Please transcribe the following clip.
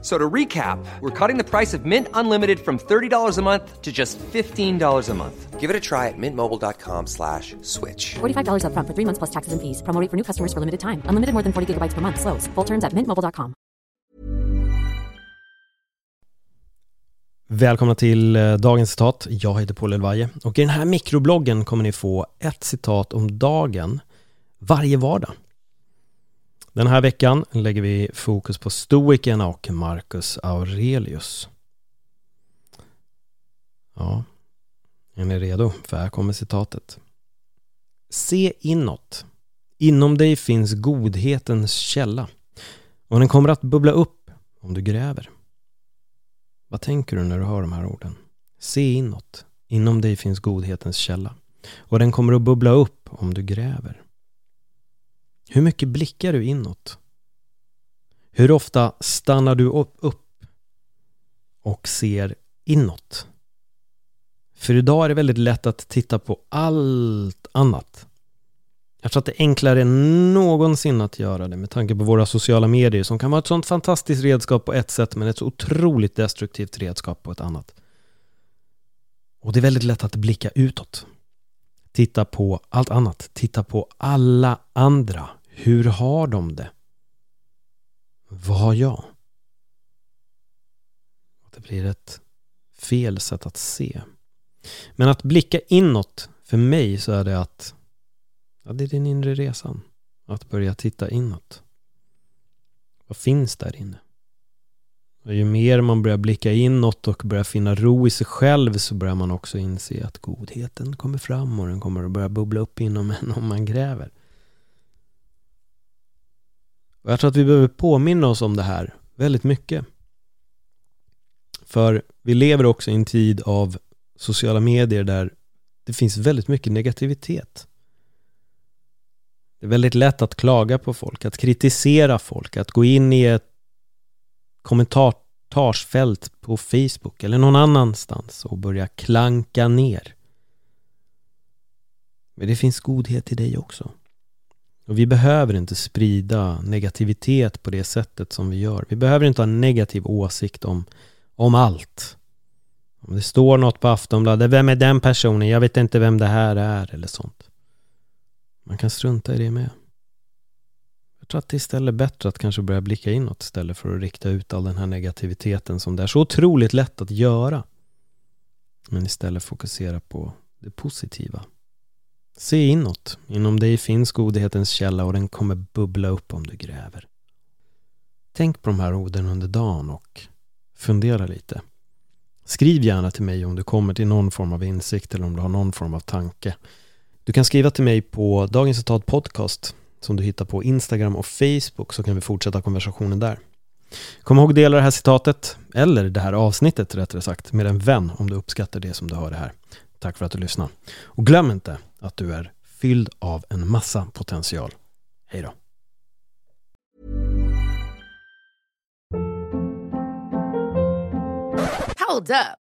So to recap, we're cutting the price of Mint Unlimited from $30 a month to just $15 a month. Give it a try at mintmobile.com slash switch. $45 upfront for three months plus taxes and fees. Promo rate for new customers for limited time. Unlimited more than 40 gigabytes per month. Slows. Full terms at mintmobile.com. Välkomna till eh, dagens citat. Jag heter Paul Elvaje och i den här mikrobloggen kommer ni få ett citat om dagen varje vardag. Den här veckan lägger vi fokus på stoikerna och Marcus Aurelius. Ja, är ni redo? För här kommer citatet. Se inåt. Inom dig finns godhetens källa och den kommer att bubbla upp om du gräver. Vad tänker du när du hör de här orden? Se inåt. Inom dig finns godhetens källa och den kommer att bubbla upp om du gräver. Hur mycket blickar du inåt? Hur ofta stannar du upp och ser inåt? För idag är det väldigt lätt att titta på allt annat. Jag tror att det är enklare än någonsin att göra det med tanke på våra sociala medier som kan vara ett sånt fantastiskt redskap på ett sätt men ett så otroligt destruktivt redskap på ett annat. Och det är väldigt lätt att blicka utåt. Titta på allt annat. Titta på alla andra. Hur har de det? Vad har jag? Det blir ett fel sätt att se. Men att blicka inåt, för mig så är det att ja, det är den inre resan. Att börja titta inåt. Vad finns där inne? Och ju mer man börjar blicka inåt och börjar finna ro i sig själv så börjar man också inse att godheten kommer fram och den kommer att börja bubbla upp inom en om man gräver. Och jag tror att vi behöver påminna oss om det här väldigt mycket. För vi lever också i en tid av sociala medier där det finns väldigt mycket negativitet. Det är väldigt lätt att klaga på folk, att kritisera folk, att gå in i ett kommentarsfält på Facebook eller någon annanstans och börja klanka ner. Men det finns godhet i dig också. Och vi behöver inte sprida negativitet på det sättet som vi gör. Vi behöver inte ha en negativ åsikt om, om allt. Om det står något på Aftonbladet, vem är den personen? Jag vet inte vem det här är eller sånt. Man kan strunta i det med. Jag tror att det istället är bättre att kanske börja blicka inåt istället för att rikta ut all den här negativiteten som det är så otroligt lätt att göra. Men istället fokusera på det positiva. Se inåt. Inom dig finns godhetens källa och den kommer bubbla upp om du gräver. Tänk på de här orden under dagen och fundera lite. Skriv gärna till mig om du kommer till någon form av insikt eller om du har någon form av tanke. Du kan skriva till mig på Dagens Citat Podcast som du hittar på Instagram och Facebook så kan vi fortsätta konversationen där. Kom ihåg att dela det här citatet, eller det här avsnittet rättare sagt, med en vän om du uppskattar det som du hör det här. Tack för att du lyssnade Och glöm inte att du är fylld av en massa potential. Hej då! Hold up.